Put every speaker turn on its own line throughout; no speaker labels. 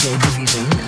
DJ Division.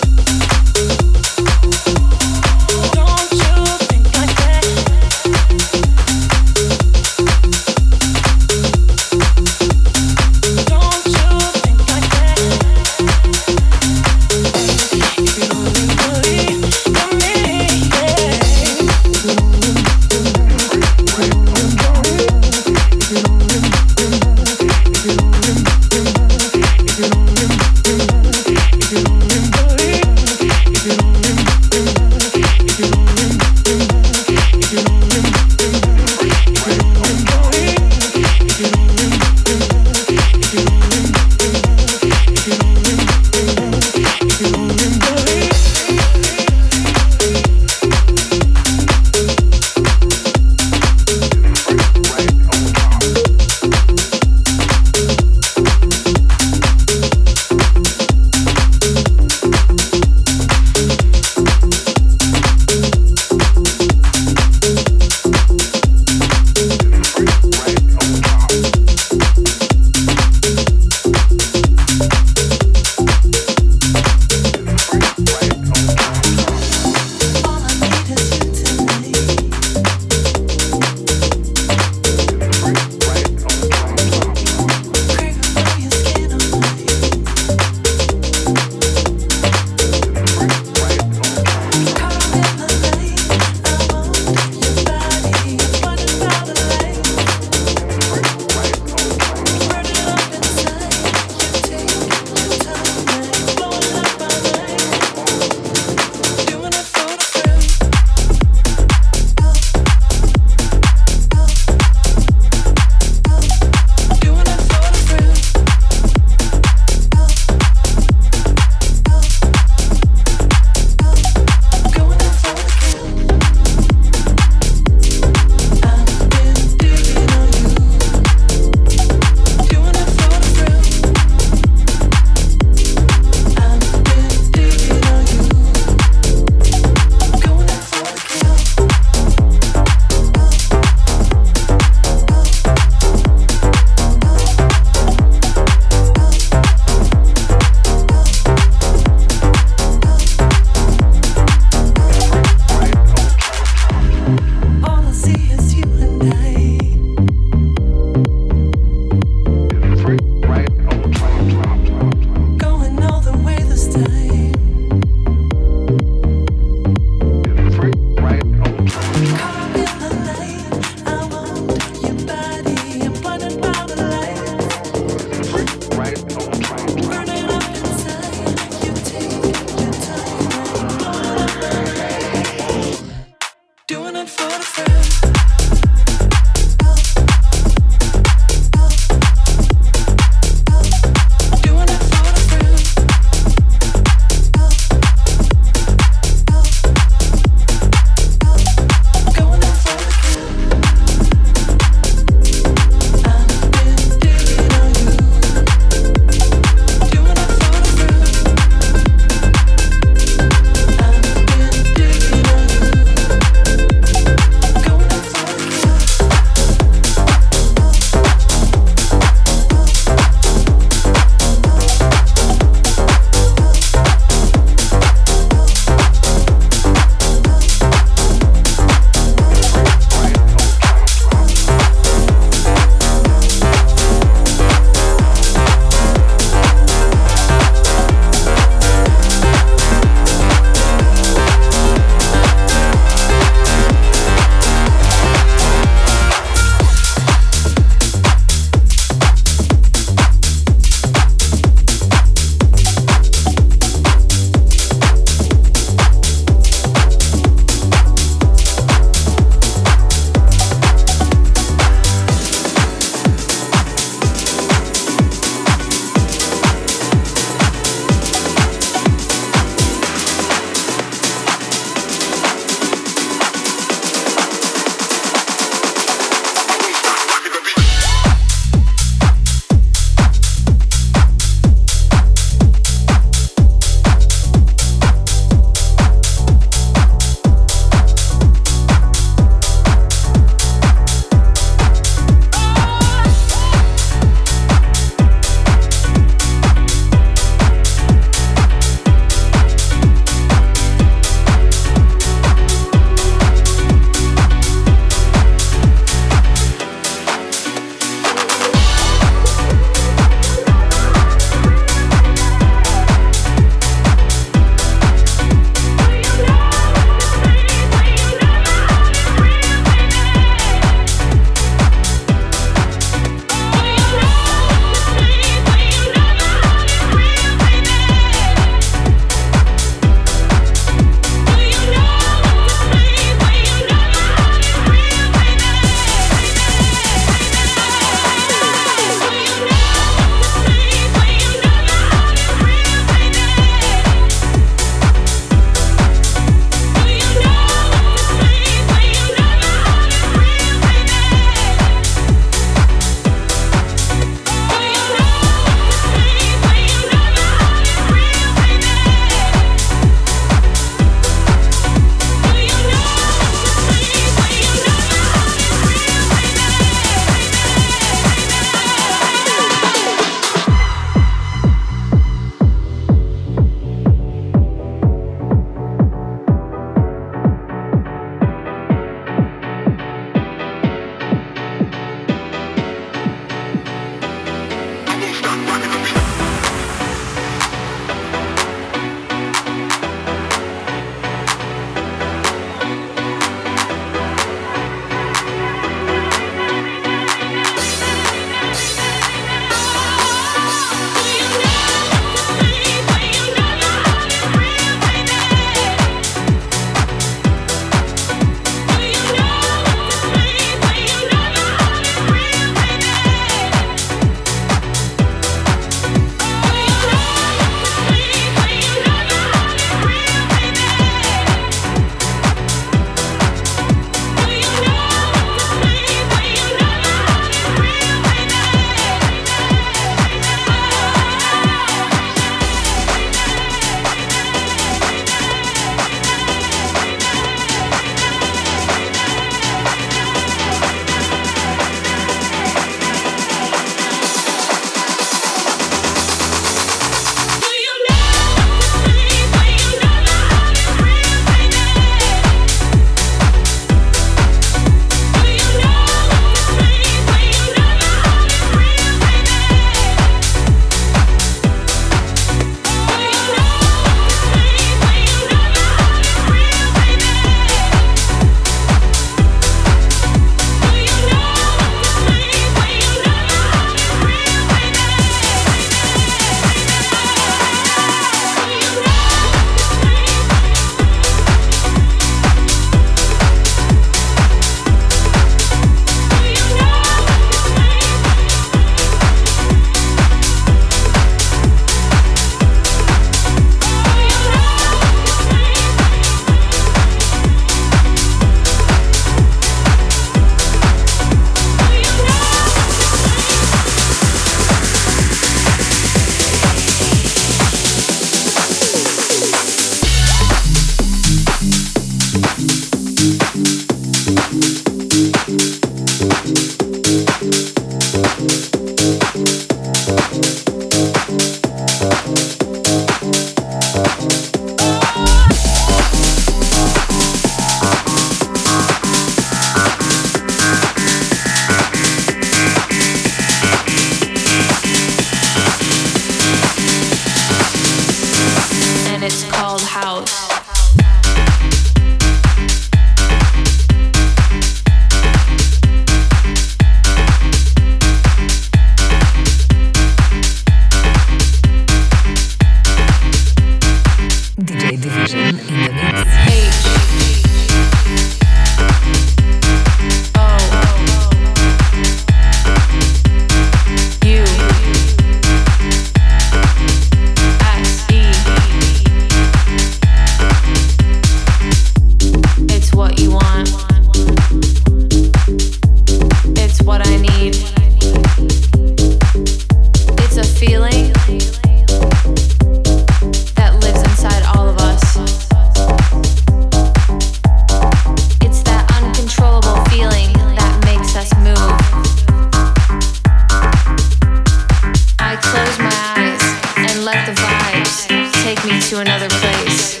To another place,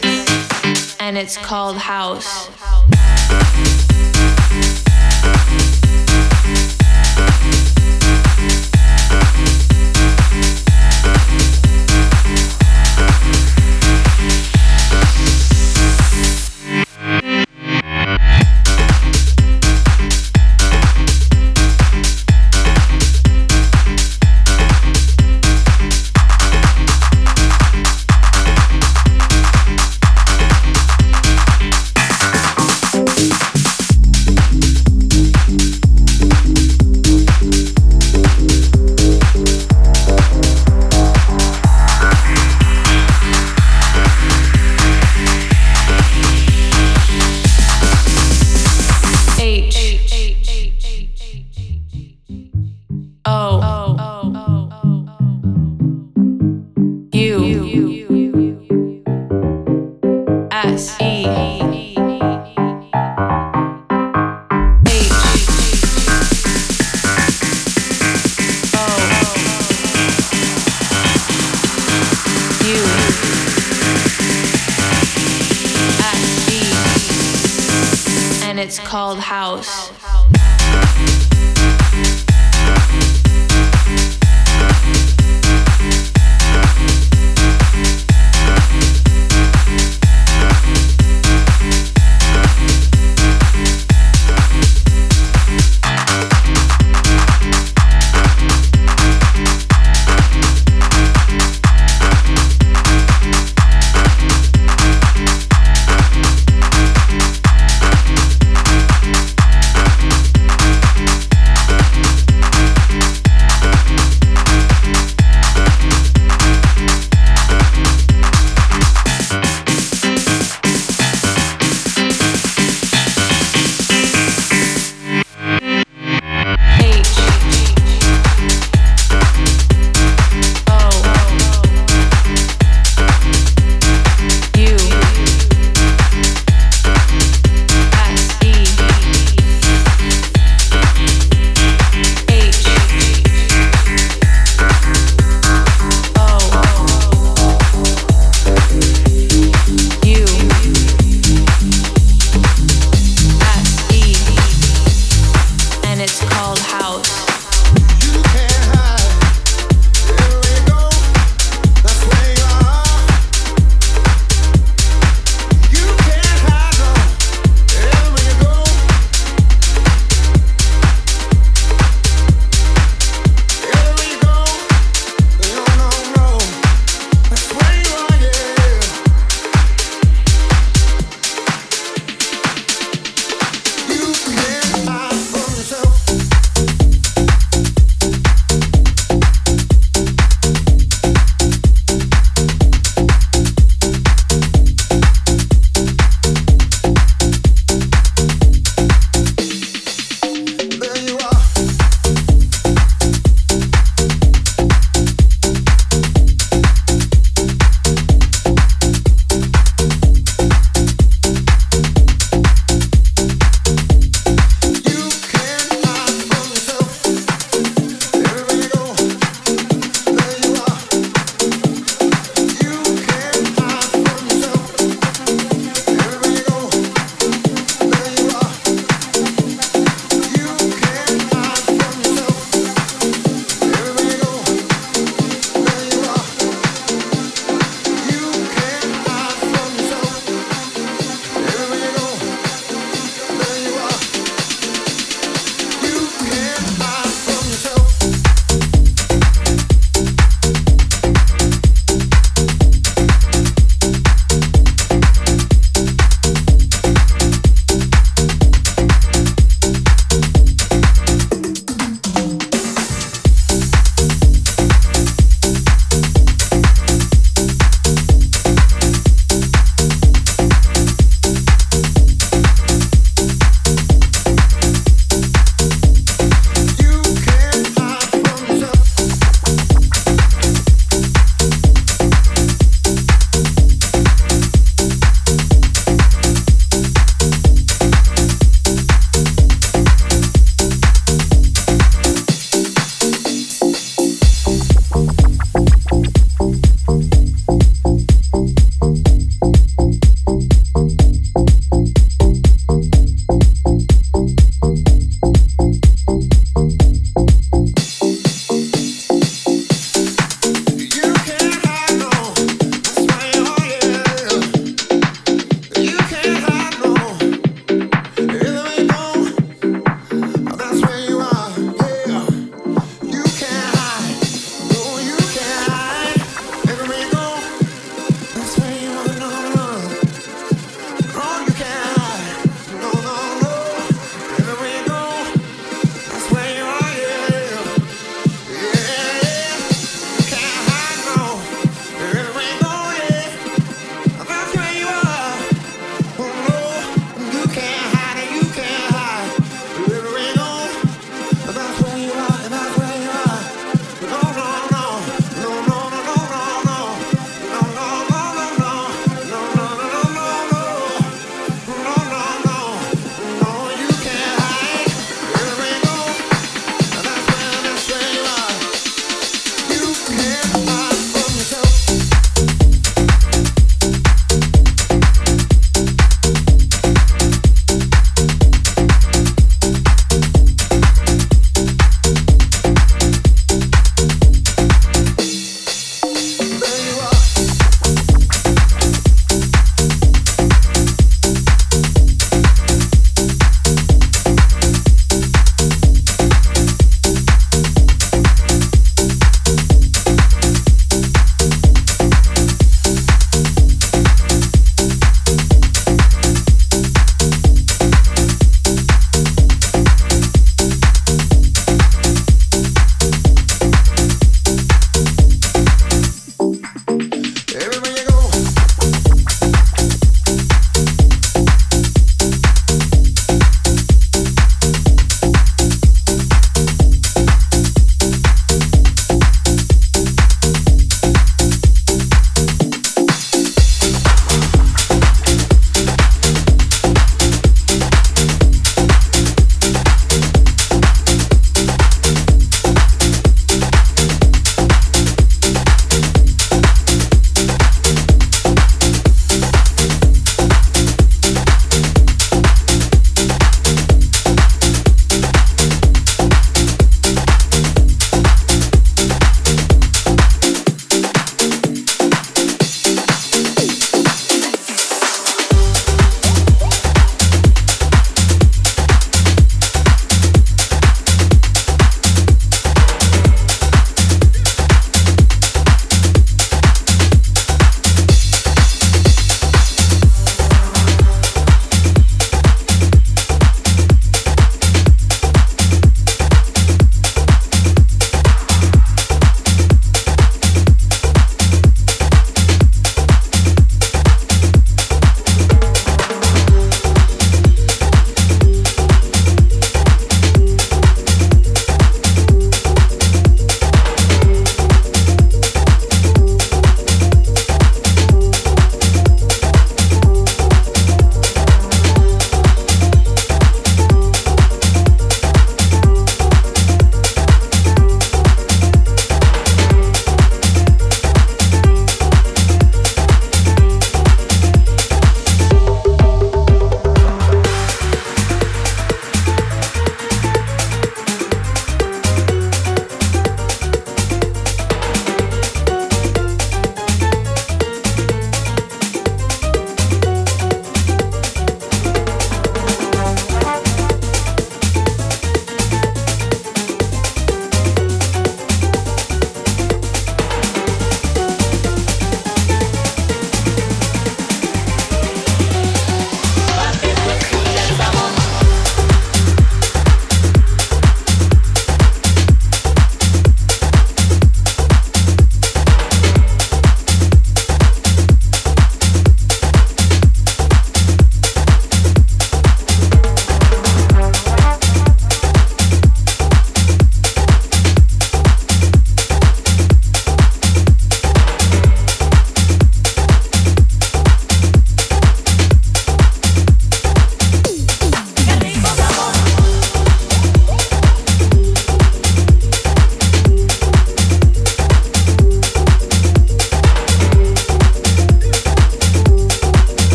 and it's called house.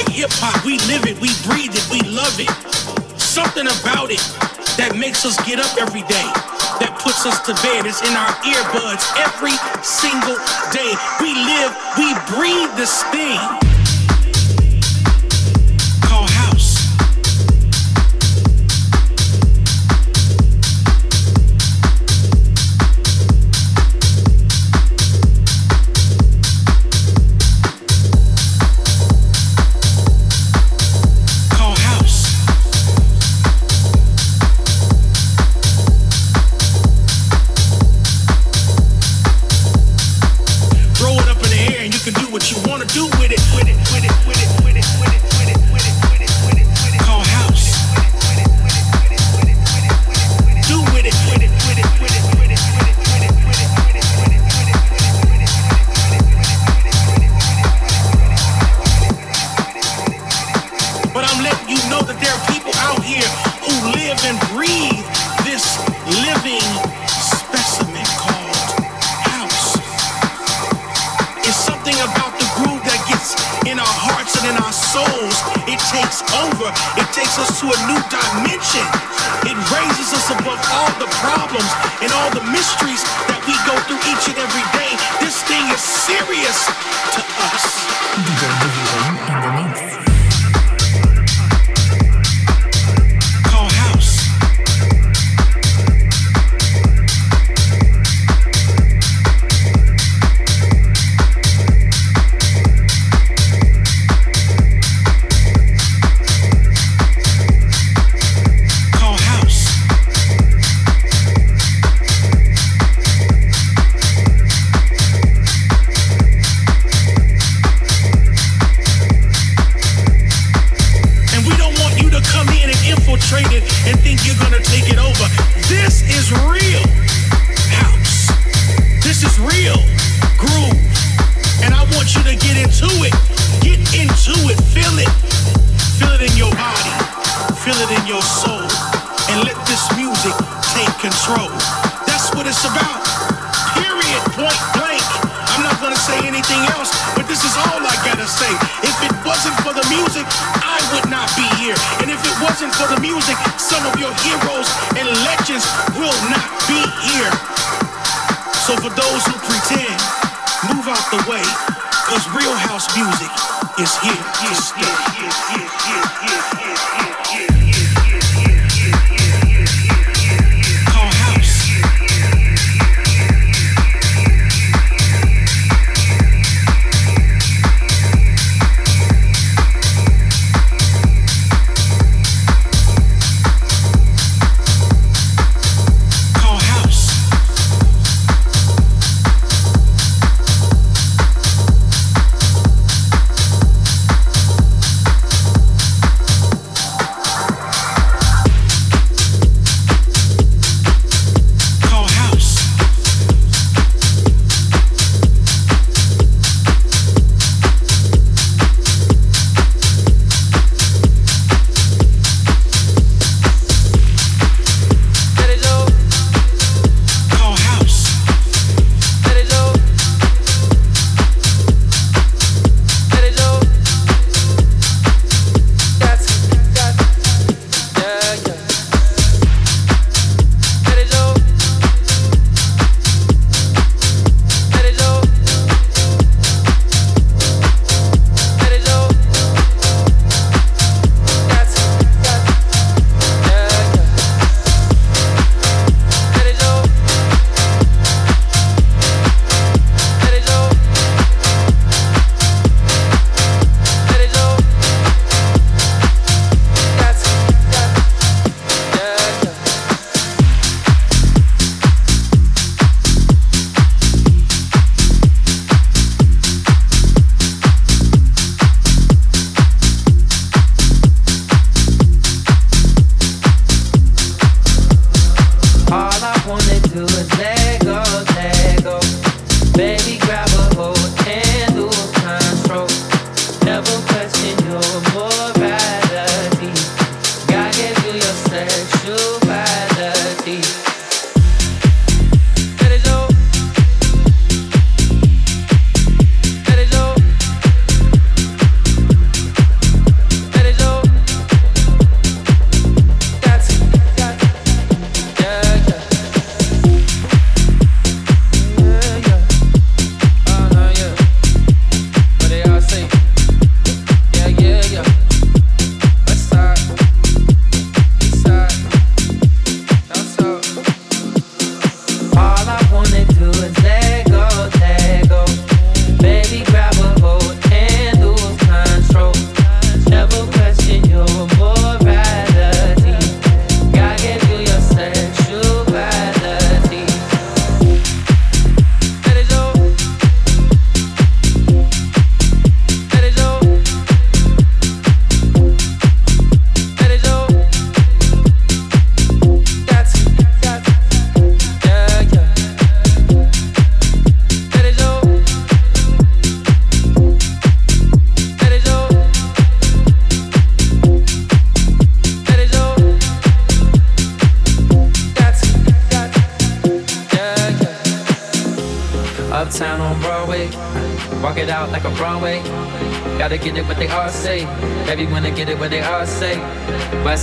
Hip hop. We live it, we breathe it, we love it. Something about it that makes us get up every day, that puts us to bed. It's in our earbuds every single day. We live, we breathe this thing.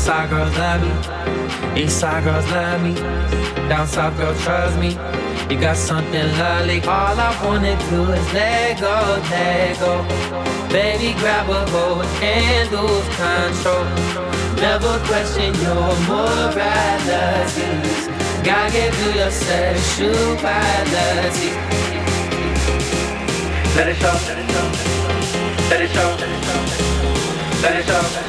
West side girls love me. East side girls love me. Down south girls trust me. You got something lovely. All I wanna do is let go, let go. Baby, grab a hold and lose control. Never question your morality. God gave you your sexuality. Let it show, let it show, let it show, let it show.